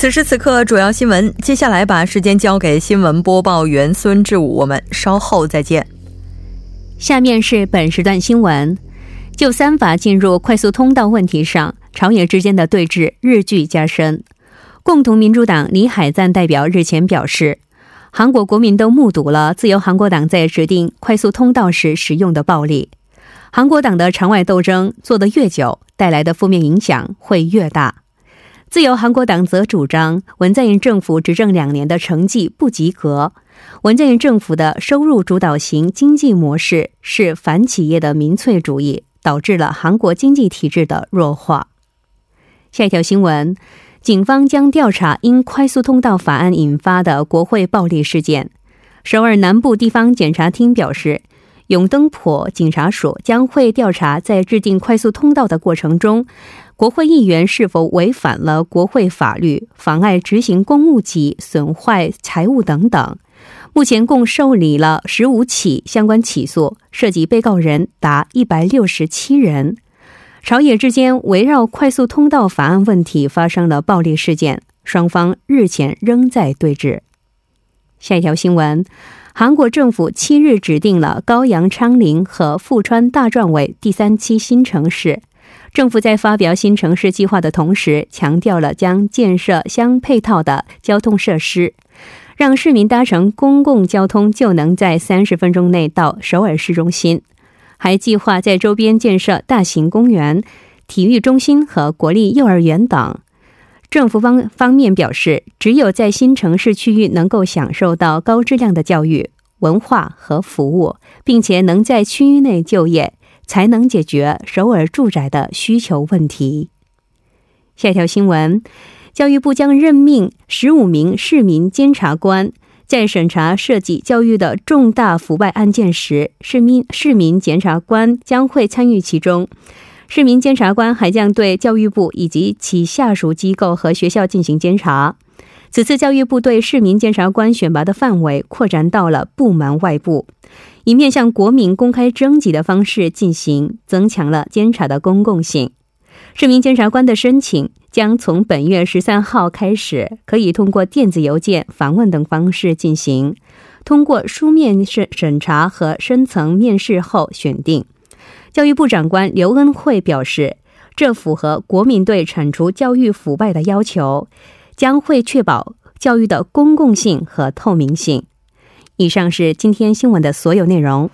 此时此刻，主要新闻。接下来把时间交给新闻播报员孙志武，我们稍后再见。下面是本时段新闻：就三法进入快速通道问题上，朝野之间的对峙日剧加深。共同民主党李海赞代表日前表示，韩国国民都目睹了自由韩国党在指定快速通道时使用的暴力。韩国党的场外斗争做得越久，带来的负面影响会越大。自由韩国党则主张，文在寅政府执政两年的成绩不及格。文在寅政府的收入主导型经济模式是反企业的民粹主义，导致了韩国经济体制的弱化。下一条新闻：警方将调查因快速通道法案引发的国会暴力事件。首尔南部地方检察厅表示，永登浦警察署将会调查在制定快速通道的过程中，国会议员是否违反了国会法律，妨碍执行公务及损坏财物等等。目前共受理了十五起相关起诉，涉及被告人达一百六十七人。朝野之间围绕快速通道法案问题发生了暴力事件，双方日前仍在对峙。下一条新闻：韩国政府七日指定了高阳昌陵和富川大壮为第三期新城市。政府在发表新城市计划的同时，强调了将建设相配套的交通设施。让市民搭乘公共交通就能在三十分钟内到首尔市中心，还计划在周边建设大型公园、体育中心和国立幼儿园等。政府方方面表示，只有在新城市区域能够享受到高质量的教育、文化和服务，并且能在区域内就业，才能解决首尔住宅的需求问题。下一条新闻。教育部将任命十五名市民监察官，在审查涉及教育的重大腐败案件时，市民市民检察官将会参与其中。市民监察官还将对教育部以及其下属机构和学校进行监察。此次教育部对市民监察官选拔的范围扩展到了部门外部，以面向国民公开征集的方式进行，增强了监察的公共性。市民监察官的申请将从本月十三号开始，可以通过电子邮件、访问等方式进行。通过书面审审查和深层面试后选定。教育部长官刘恩惠表示，这符合国民对铲除教育腐败的要求，将会确保教育的公共性和透明性。以上是今天新闻的所有内容。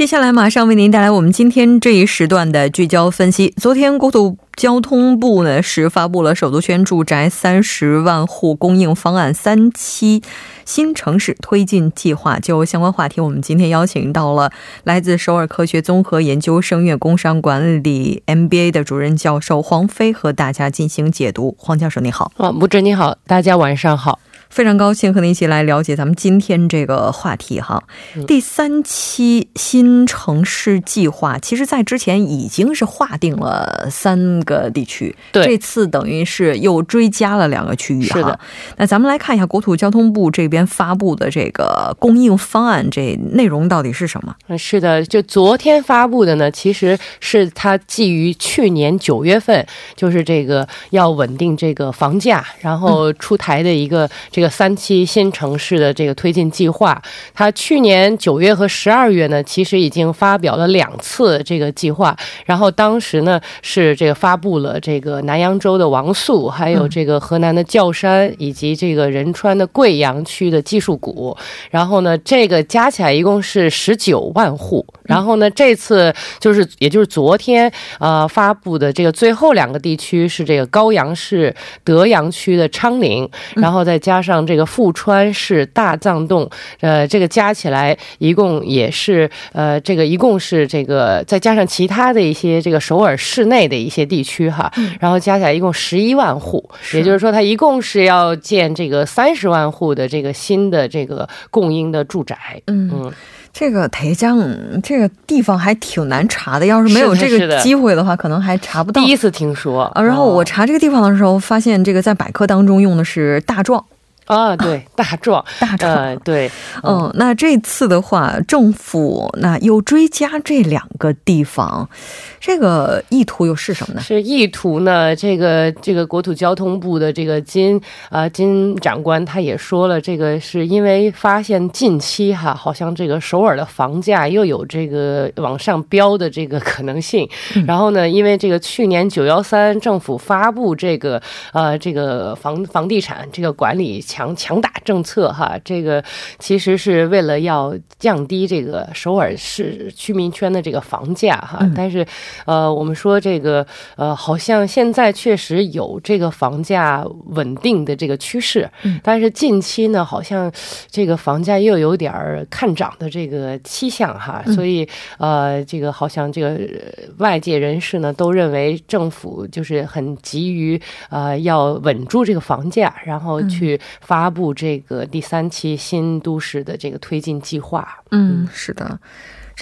接下来马上为您带来我们今天这一时段的聚焦分析。昨天，国土交通部呢是发布了首都圈住宅三十万户供应方案三期新城市推进计划。就相关话题，我们今天邀请到了来自首尔科学综合研究生院工商管理 MBA 的主任教授黄飞和大家进行解读。黄教授，你好。啊，穆哲你好，大家晚上好。非常高兴和您一起来了解咱们今天这个话题哈。第三期新城市计划，其实在之前已经是划定了三个地区，对，这次等于是又追加了两个区域哈。是的，那咱们来看一下国土交通部这边发布的这个供应方案，这内容到底是什么？嗯，是的，就昨天发布的呢，其实是它基于去年九月份，就是这个要稳定这个房价，然后出台的一个这。这个三期新城市的这个推进计划。它去年九月和十二月呢，其实已经发表了两次这个计划。然后当时呢是这个发布了这个南扬州的王宿，还有这个河南的教山，以及这个仁川的贵阳区的技术谷。然后呢，这个加起来一共是十九万户。然后呢，这次就是也就是昨天呃发布的这个最后两个地区是这个高阳市德阳区的昌陵，然后再加上这个富川市大藏洞，呃，这个加起来一共也是呃这个一共是这个再加上其他的一些这个首尔市内的一些地区哈，然后加起来一共十一万户，也就是说它一共是要建这个三十万户的这个新的这个供应的住宅，嗯。这个台江这个地方还挺难查的，要是没有这个机会的话，可能还查不到。第一次听说啊，然后我查这个地方的时候，发现这个在百科当中用的是大壮。啊，对，大壮，大壮，对，嗯，那这次的话，政府那又追加这两个地方，这个意图又是什么呢？是意图呢？这个这个国土交通部的这个金啊金长官他也说了，这个是因为发现近期哈，好像这个首尔的房价又有这个往上飙的这个可能性。然后呢，因为这个去年九幺三政府发布这个呃这个房房地产这个管理强。强强打政策哈，这个其实是为了要降低这个首尔市居民圈的这个房价哈。但是，呃，我们说这个呃，好像现在确实有这个房价稳定的这个趋势，但是近期呢，好像这个房价又有点看涨的这个迹象哈。所以，呃，这个好像这个外界人士呢都认为政府就是很急于呃要稳住这个房价，然后去。发布这个第三期新都市的这个推进计划。嗯，是的。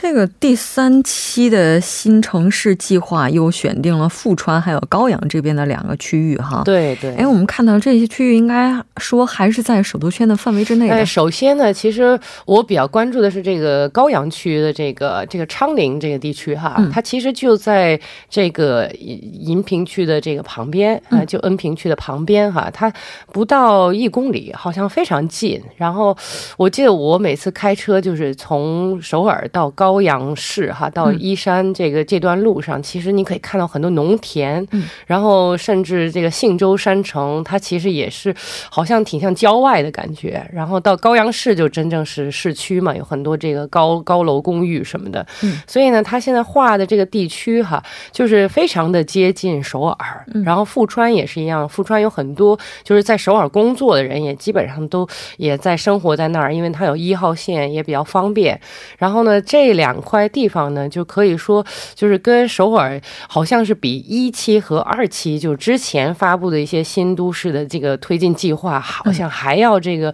这个第三期的新城市计划又选定了富川还有高阳这边的两个区域哈。对对。哎，我们看到这些区域应该说还是在首都圈的范围之内的。哎，首先呢，其实我比较关注的是这个高阳区的这个这个昌陵这个地区哈，它其实就在这个银平区的这个旁边啊，就恩平区的旁边哈，它不到一公里，好像非常近。然后我记得我每次开车就是从首尔到高。高阳市哈，到依山这个这段路上，其实你可以看到很多农田，然后甚至这个信州山城，它其实也是好像挺像郊外的感觉。然后到高阳市就真正是市区嘛，有很多这个高高楼公寓什么的。所以呢，它现在画的这个地区哈，就是非常的接近首尔。然后富川也是一样，富川有很多就是在首尔工作的人，也基本上都也在生活在那儿，因为它有一号线，也比较方便。然后呢，这两块地方呢，就可以说就是跟首尔好像是比一期和二期就之前发布的一些新都市的这个推进计划，好像还要这个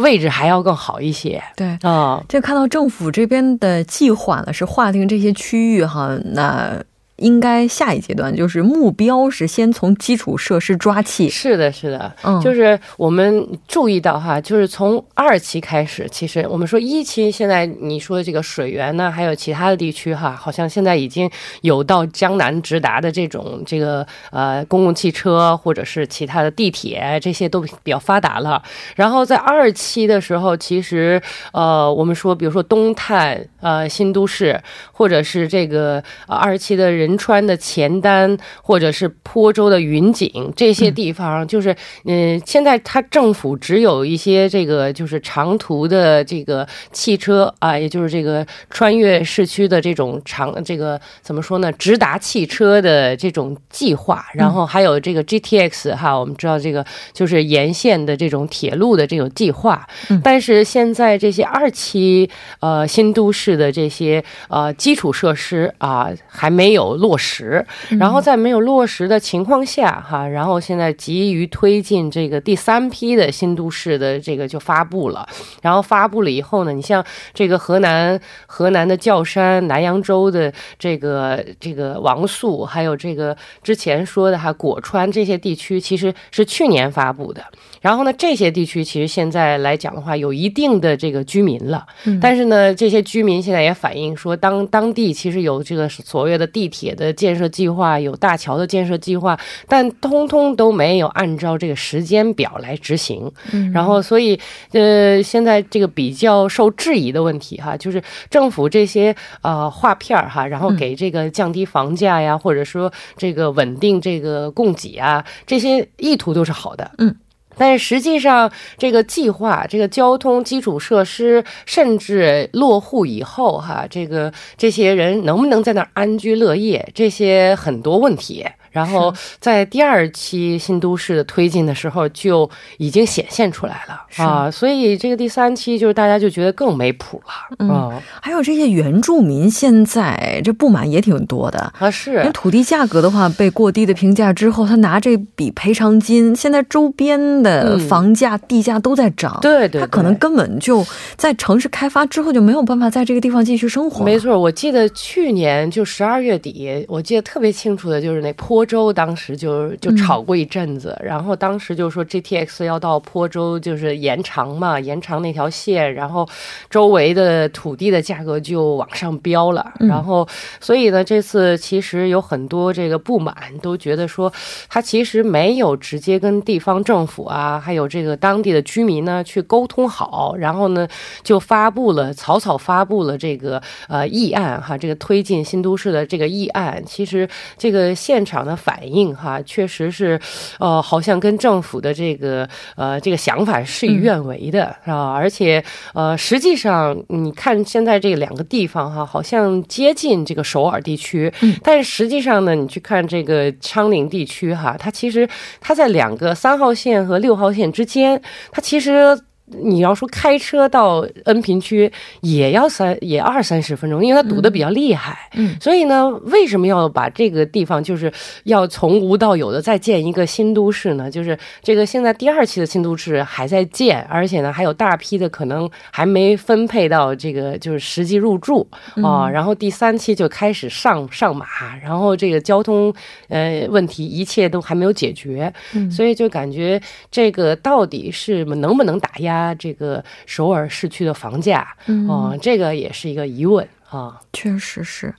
位置还要更好一些。对啊，就看到政府这边的计划呢，是划定这些区域哈，那。应该下一阶段就是目标是先从基础设施抓起。是的，是的，嗯，就是我们注意到哈，就是从二期开始，其实我们说一期现在你说这个水源呢，还有其他的地区哈，好像现在已经有到江南直达的这种这个呃公共汽车或者是其他的地铁这些都比较发达了。然后在二期的时候，其实呃我们说比如说东探呃新都市或者是这个二期的人。仁川的前丹，或者是坡州的云锦这些地方，就是嗯，现在它政府只有一些这个就是长途的这个汽车啊，也就是这个穿越市区的这种长这个怎么说呢，直达汽车的这种计划，然后还有这个 GTX 哈，我们知道这个就是沿线的这种铁路的这种计划，但是现在这些二期呃新都市的这些呃基础设施啊还没有。落实，然后在没有落实的情况下，哈，然后现在急于推进这个第三批的新都市的这个就发布了，然后发布了以后呢，你像这个河南河南的教山、南阳州的这个这个王宿，还有这个之前说的哈果川这些地区，其实是去年发布的。然后呢，这些地区其实现在来讲的话，有一定的这个居民了，但是呢，这些居民现在也反映说，当当地其实有这个所谓的地铁。的建设计划，有大桥的建设计划，但通通都没有按照这个时间表来执行。嗯，然后所以呃，现在这个比较受质疑的问题哈，就是政府这些呃划片儿哈，然后给这个降低房价呀，或者说这个稳定这个供给啊，这些意图都是好的。嗯。但是实际上，这个计划、这个交通基础设施，甚至落户以后，哈，这个这些人能不能在那儿安居乐业，这些很多问题。然后在第二期新都市的推进的时候就已经显现出来了啊，所以这个第三期就是大家就觉得更没谱了。啊。还有这些原住民现在这不满也挺多的。啊，是。因为土地价格的话被过低的评价之后，他拿这笔赔偿金，现在周边的房价、地价都在涨，对对，他可能根本就在城市开发之后就没有办法在这个地方继续生活。没错，我记得去年就十二月底，我记得特别清楚的就是那坡。州当时就就吵过一阵子，然后当时就说 GTX 要到坡州就是延长嘛，延长那条线，然后周围的土地的价格就往上飙了。然后所以呢，这次其实有很多这个不满，都觉得说他其实没有直接跟地方政府啊，还有这个当地的居民呢去沟通好，然后呢就发布了草草发布了这个呃议案哈，这个推进新都市的这个议案。其实这个现场呢。反应哈，确实是，呃，好像跟政府的这个呃这个想法事与愿违的啊，而且呃，实际上你看现在这两个地方哈，好像接近这个首尔地区，但是实际上呢，你去看这个昌陵地区哈，它其实它在两个三号线和六号线之间，它其实。你要说开车到恩平区也要三也二三十分钟，因为它堵得比较厉害。嗯，所以呢，为什么要把这个地方就是要从无到有的再建一个新都市呢？就是这个现在第二期的新都市还在建，而且呢还有大批的可能还没分配到这个就是实际入住啊。然后第三期就开始上上马，然后这个交通呃问题一切都还没有解决，所以就感觉这个到底是能不能打压？这个首尔市区的房价，嗯，这个也是一个疑问。啊，确实是，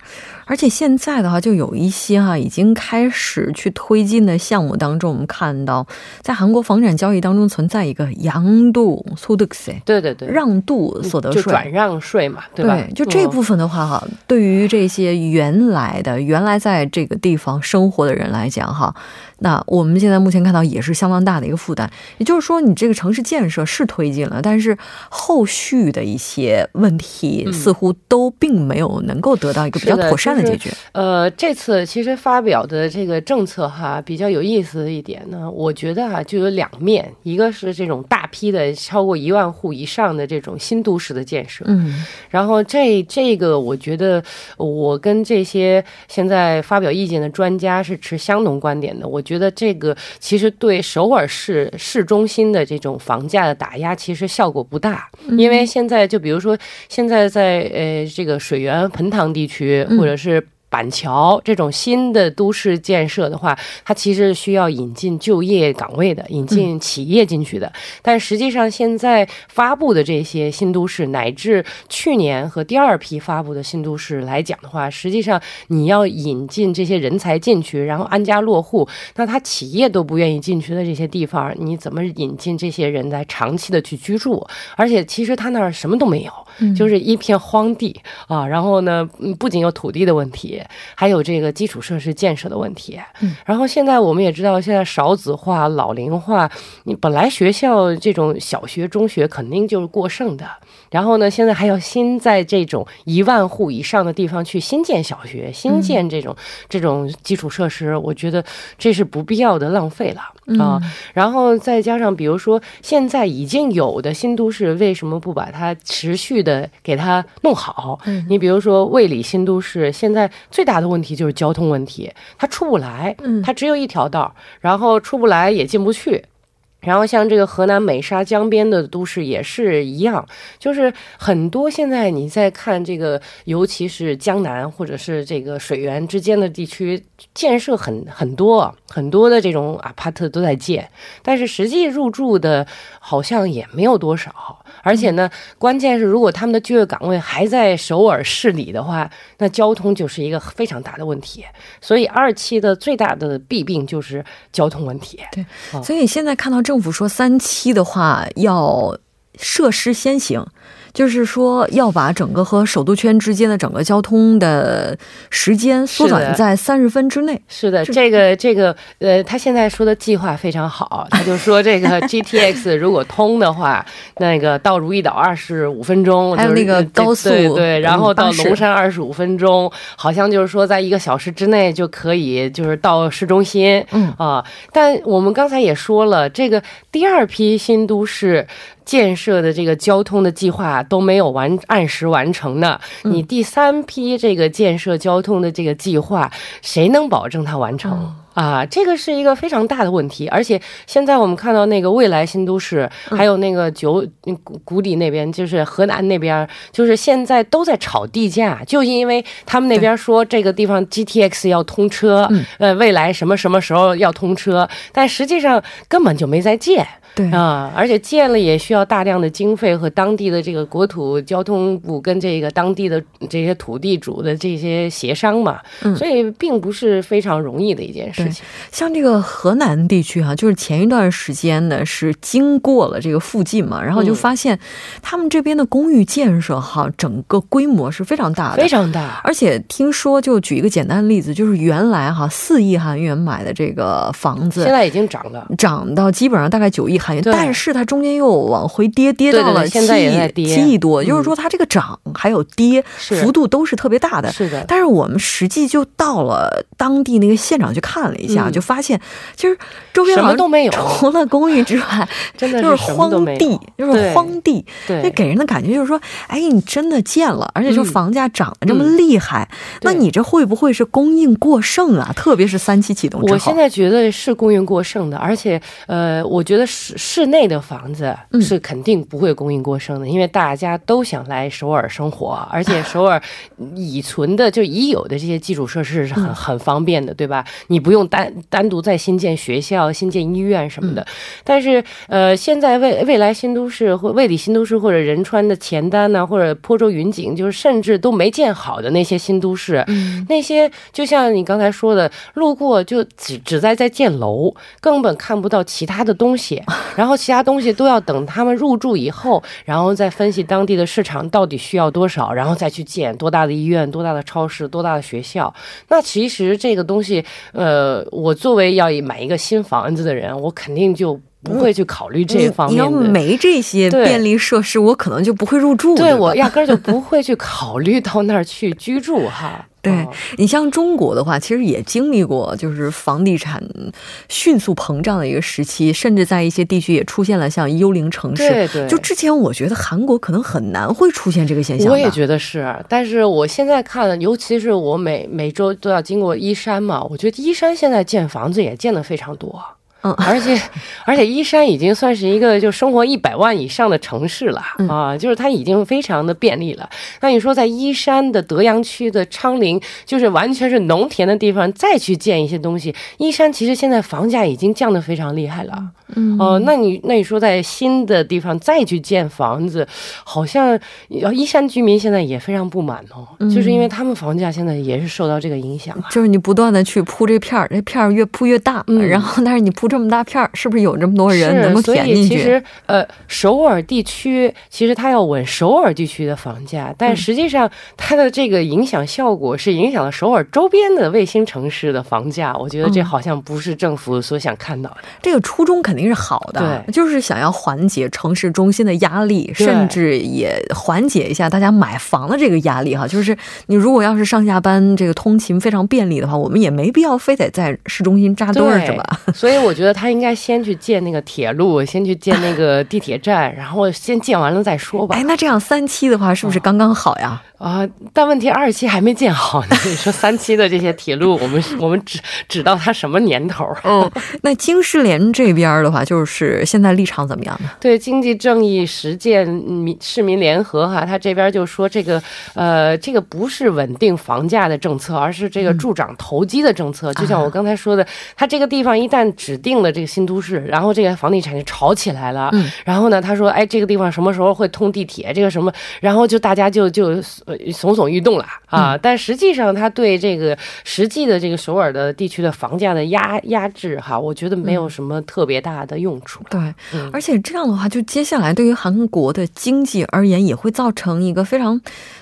而且现在的话，就有一些哈已经开始去推进的项目当中，我们看到在韩国房产交易当中存在一个阳度소득税，对对对，让渡所得税，就转让税嘛，对吧？对，就这部分的话哈，对于这些原来的原来在这个地方生活的人来讲哈，那我们现在目前看到也是相当大的一个负担。也就是说，你这个城市建设是推进了，但是后续的一些问题似乎都并。没有能够得到一个比较妥善的解决。呃，这次其实发表的这个政策哈，比较有意思的一点呢，我觉得哈就有两面，一个是这种大批的超过一万户以上的这种新都市的建设，嗯，然后这这个我觉得我跟这些现在发表意见的专家是持相同观点的。我觉得这个其实对首尔市市中心的这种房价的打压其实效果不大，因为现在就比如说现在在呃这个。水源盆塘地区，或者是。板桥这种新的都市建设的话，它其实需要引进就业岗位的，引进企业进去的。但实际上，现在发布的这些新都市，乃至去年和第二批发布的新都市来讲的话，实际上你要引进这些人才进去，然后安家落户，那他企业都不愿意进去的这些地方，你怎么引进这些人来长期的去居住？而且，其实他那儿什么都没有，就是一片荒地啊。然后呢，不仅有土地的问题。还有这个基础设施建设的问题，嗯，然后现在我们也知道，现在少子化、老龄化，你本来学校这种小学、中学肯定就是过剩的，然后呢，现在还要新在这种一万户以上的地方去新建小学、新建这种这种基础设施，我觉得这是不必要的浪费了啊。然后再加上，比如说现在已经有的新都市，为什么不把它持续的给它弄好？你比如说卫理新都市，现在。最大的问题就是交通问题，它出不来，它只有一条道，然后出不来也进不去。然后像这个河南美沙江边的都市也是一样，就是很多现在你在看这个，尤其是江南或者是这个水源之间的地区，建设很很多很多的这种阿帕特都在建，但是实际入住的好像也没有多少。而且呢，关键是如果他们的就业岗位还在首尔市里的话，那交通就是一个非常大的问题。所以二期的最大的弊病就是交通问题。对，所以现在看到政府说三期的话要设施先行。就是说，要把整个和首都圈之间的整个交通的时间缩短在三十分之内。是的，这个这个呃，他现在说的计划非常好，他就说这个 GTX 如果通的话，那个到如意岛二十五分钟，还有那个高速，对对，然后到龙山二十五分钟，好像就是说在一个小时之内就可以就是到市中心。嗯啊，但我们刚才也说了，这个第二批新都市。建设的这个交通的计划都没有完按时完成呢，你第三批这个建设交通的这个计划，谁能保证它完成啊？这个是一个非常大的问题。而且现在我们看到那个未来新都市，还有那个九谷谷底那边，就是河南那边，就是现在都在炒地价，就因为他们那边说这个地方 GTX 要通车，呃，未来什么什么时候要通车，但实际上根本就没在建。对啊，而且建了也需要大量的经费和当地的这个国土交通部跟这个当地的这些土地主的这些协商嘛，所以并不是非常容易的一件事情。像这个河南地区哈，就是前一段时间呢是经过了这个附近嘛，然后就发现他们这边的公寓建设哈，整个规模是非常大的，非常大。而且听说，就举一个简单的例子，就是原来哈四亿韩元买的这个房子，现在已经涨了，涨到基本上大概九亿。韩元，但是它中间又往回跌，跌到了七亿七亿多，就是说它这个涨还有跌幅度都是特别大的。是的，但是我们实际就到了当地那个现场去看了一下，就发现其实周边什么都没有，除了公寓之外，真的就是荒地，就是荒地。对，那给人的感觉就是说，哎，你真的建了，而且就房价涨得这么厉害，那你这会不会是供应过剩啊？特别是三期启动之后，我现在觉得是供应过剩的，而且呃，我觉得是。室内的房子是肯定不会供应过剩的，因为大家都想来首尔生活，而且首尔已存的就已有的这些基础设施是很很方便的，对吧？你不用单单独再新建学校、新建医院什么的。但是呃，现在未未来新都市或未里新都市或者仁川的前丹呢，或者坡州云景，就是甚至都没建好的那些新都市，那些就像你刚才说的，路过就只只在在建楼，根本看不到其他的东西。然后其他东西都要等他们入住以后，然后再分析当地的市场到底需要多少，然后再去建多大的医院、多大的超市、多大的学校。那其实这个东西，呃，我作为要买一个新房子的人，我肯定就不会去考虑这方面的。你要没这些便利设施，我可能就不会入住。对我压根儿就不会去考虑到那儿去居住哈。对你像中国的话，其实也经历过就是房地产迅速膨胀的一个时期，甚至在一些地区也出现了像幽灵城市。对对，就之前我觉得韩国可能很难会出现这个现象。我也觉得是，但是我现在看，尤其是我每每周都要经过依山嘛，我觉得依山现在建房子也建的非常多。嗯，而且，而且依山已经算是一个就生活一百万以上的城市了啊，就是它已经非常的便利了。那你说在依山的德阳区的昌陵，就是完全是农田的地方，再去建一些东西，依山其实现在房价已经降得非常厉害了。嗯，哦，那你那你说在新的地方再去建房子，好像依山居民现在也非常不满哦，就是因为他们房价现在也是受到这个影响。就是你不断的去铺这片儿，这片儿越铺越大，然后但是你铺。这么大片儿，是不是有这么多人能够填进去？其实，呃，首尔地区其实它要稳首尔地区的房价，但实际上它的这个影响效果是影响了首尔周边的卫星城市的房价。我觉得这好像不是政府所想看到的。这个初衷肯定是好的，对，就是想要缓解城市中心的压力，甚至也缓解一下大家买房的这个压力哈。就是你如果要是上下班这个通勤非常便利的话，我们也没必要非得在市中心扎堆儿，是吧？所以我。觉得他应该先去建那个铁路，先去建那个地铁站，然后先建完了再说吧。哎，那这样三期的话，是不是刚刚好呀？啊，但问题二期还没建好呢。你说三期的这些铁路，我们 我们指指到它什么年头？嗯，那京师联这边的话，就是现在立场怎么样呢？对，经济正义实践民市民联合哈，他这边就说这个呃，这个不是稳定房价的政策，而是这个助长投机的政策。就像我刚才说的，他这个地方一旦指定了这个新都市，然后这个房地产就炒起来了。嗯，然后呢，他说，哎，这个地方什么时候会通地铁？这个什么，然后就大家就就。耸耸欲动了啊！但实际上，他对这个实际的这个首尔的地区的房价的压压制哈，我觉得没有什么特别大的用处。对，而且这样的话，就接下来对于韩国的经济而言，也会造成一个非常。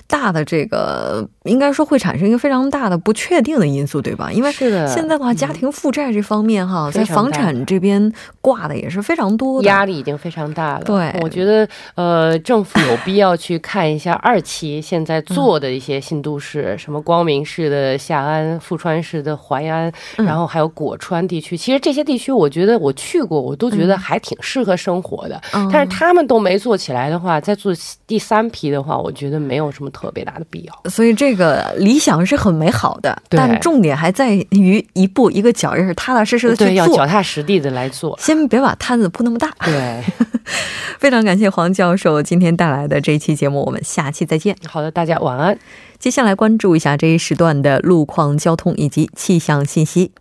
大的这个应该说会产生一个非常大的不确定的因素，对吧？因为现在的话，家庭负债这方面哈，在房产这边挂的也是非常多的，压力已经非常大了。对，我觉得呃，政府有必要去看一下二期现在做的一些新都市，什么光明市的夏安、富川市的淮安，然后还有果川地区。其实这些地区，我觉得我去过，我都觉得还挺适合生活的。但是他们都没做起来的话，再做第三批的话，我觉得没有什么。特别大的必要，所以这个理想是很美好的，但重点还在于一步一个脚印，踏踏实实的去做，要脚踏实地的来做，先别把摊子铺那么大。对，非常感谢黄教授今天带来的这一期节目，我们下期再见。好的，大家晚安。接下来关注一下这一时段的路况、交通以及气象信息。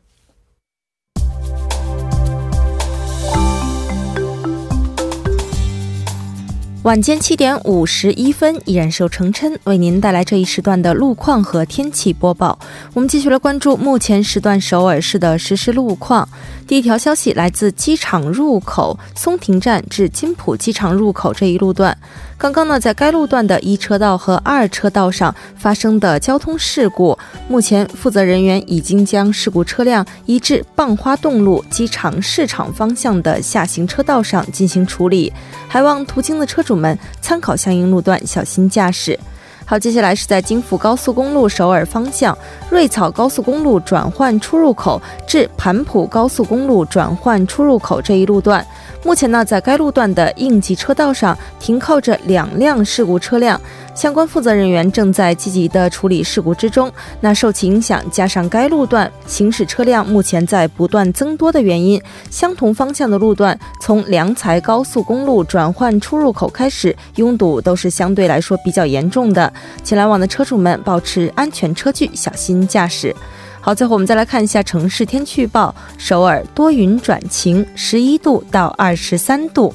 晚间七点五十一分，依然是由程琛为您带来这一时段的路况和天气播报。我们继续来关注目前时段首尔市的实时路况。第一条消息来自机场入口松亭站至金浦机场入口这一路段。刚刚呢，在该路段的一车道和二车道上发生的交通事故，目前负责人员已经将事故车辆移至蚌花洞路机场市场方向的下行车道上进行处理，还望途经的车主们参考相应路段，小心驾驶。好，接下来是在京福高速公路首尔方向瑞草高速公路转换出入口至盘浦高速公路转换出入口这一路段。目前呢，在该路段的应急车道上停靠着两辆事故车辆，相关负责人员正在积极的处理事故之中。那受其影响，加上该路段行驶车辆目前在不断增多的原因，相同方向的路段从良才高速公路转换出入口开始，拥堵都是相对来说比较严重的，请来往的车主们保持安全车距，小心驾驶。好，最后我们再来看一下城市天气预报：首尔多云转晴，十一度到二十三度。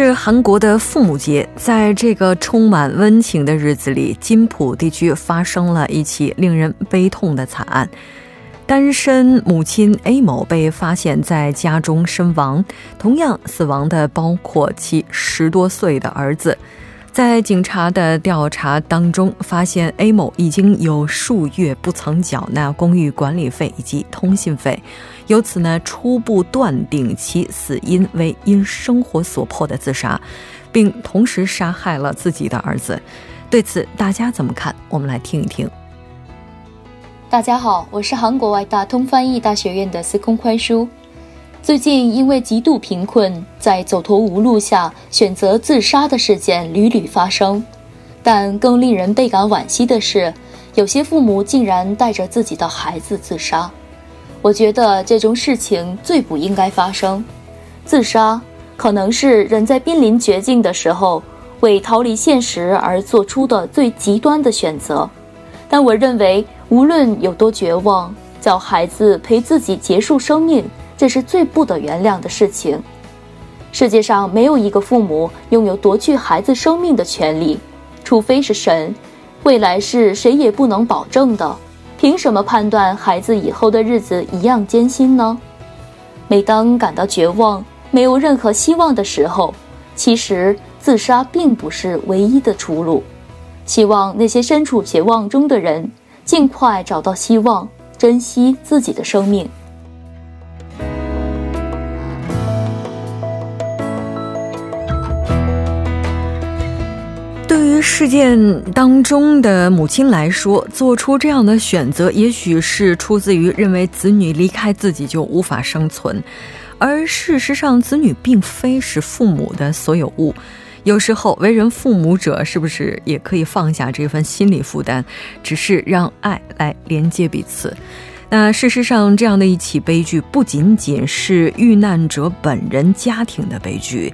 是韩国的父母节，在这个充满温情的日子里，金浦地区发生了一起令人悲痛的惨案。单身母亲 A 某被发现在家中身亡，同样死亡的包括其十多岁的儿子。在警察的调查当中，发现 A 某已经有数月不曾缴纳公寓管理费以及通信费。由此呢，初步断定其死因为因生活所迫的自杀，并同时杀害了自己的儿子。对此，大家怎么看？我们来听一听。大家好，我是韩国外大通翻译大学院的司空宽书。最近因为极度贫困，在走投无路下选择自杀的事件屡屡发生，但更令人倍感惋惜的是，有些父母竟然带着自己的孩子自杀。我觉得这种事情最不应该发生。自杀可能是人在濒临绝境的时候为逃离现实而做出的最极端的选择，但我认为无论有多绝望，叫孩子陪自己结束生命，这是最不得原谅的事情。世界上没有一个父母拥有夺去孩子生命的权利，除非是神。未来是谁也不能保证的。凭什么判断孩子以后的日子一样艰辛呢？每当感到绝望、没有任何希望的时候，其实自杀并不是唯一的出路。希望那些身处绝望中的人尽快找到希望，珍惜自己的生命。事件当中的母亲来说，做出这样的选择，也许是出自于认为子女离开自己就无法生存，而事实上，子女并非是父母的所有物。有时候，为人父母者是不是也可以放下这份心理负担，只是让爱来连接彼此？那事实上，这样的一起悲剧不仅仅是遇难者本人家庭的悲剧，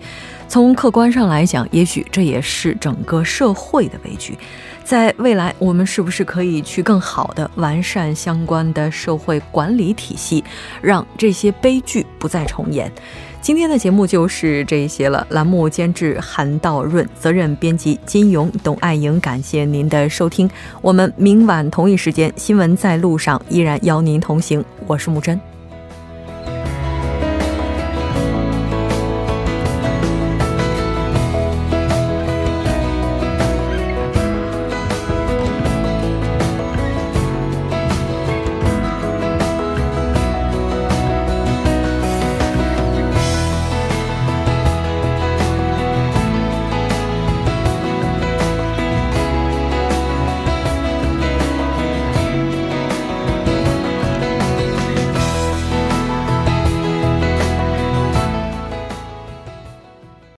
从客观上来讲，也许这也是整个社会的悲剧。在未来，我们是不是可以去更好的完善相关的社会管理体系，让这些悲剧不再重演？今天的节目就是这些了。栏目监制韩道润，责任编辑金勇、董爱莹。感谢您的收听，我们明晚同一时间新闻在路上依然邀您同行。我是木真。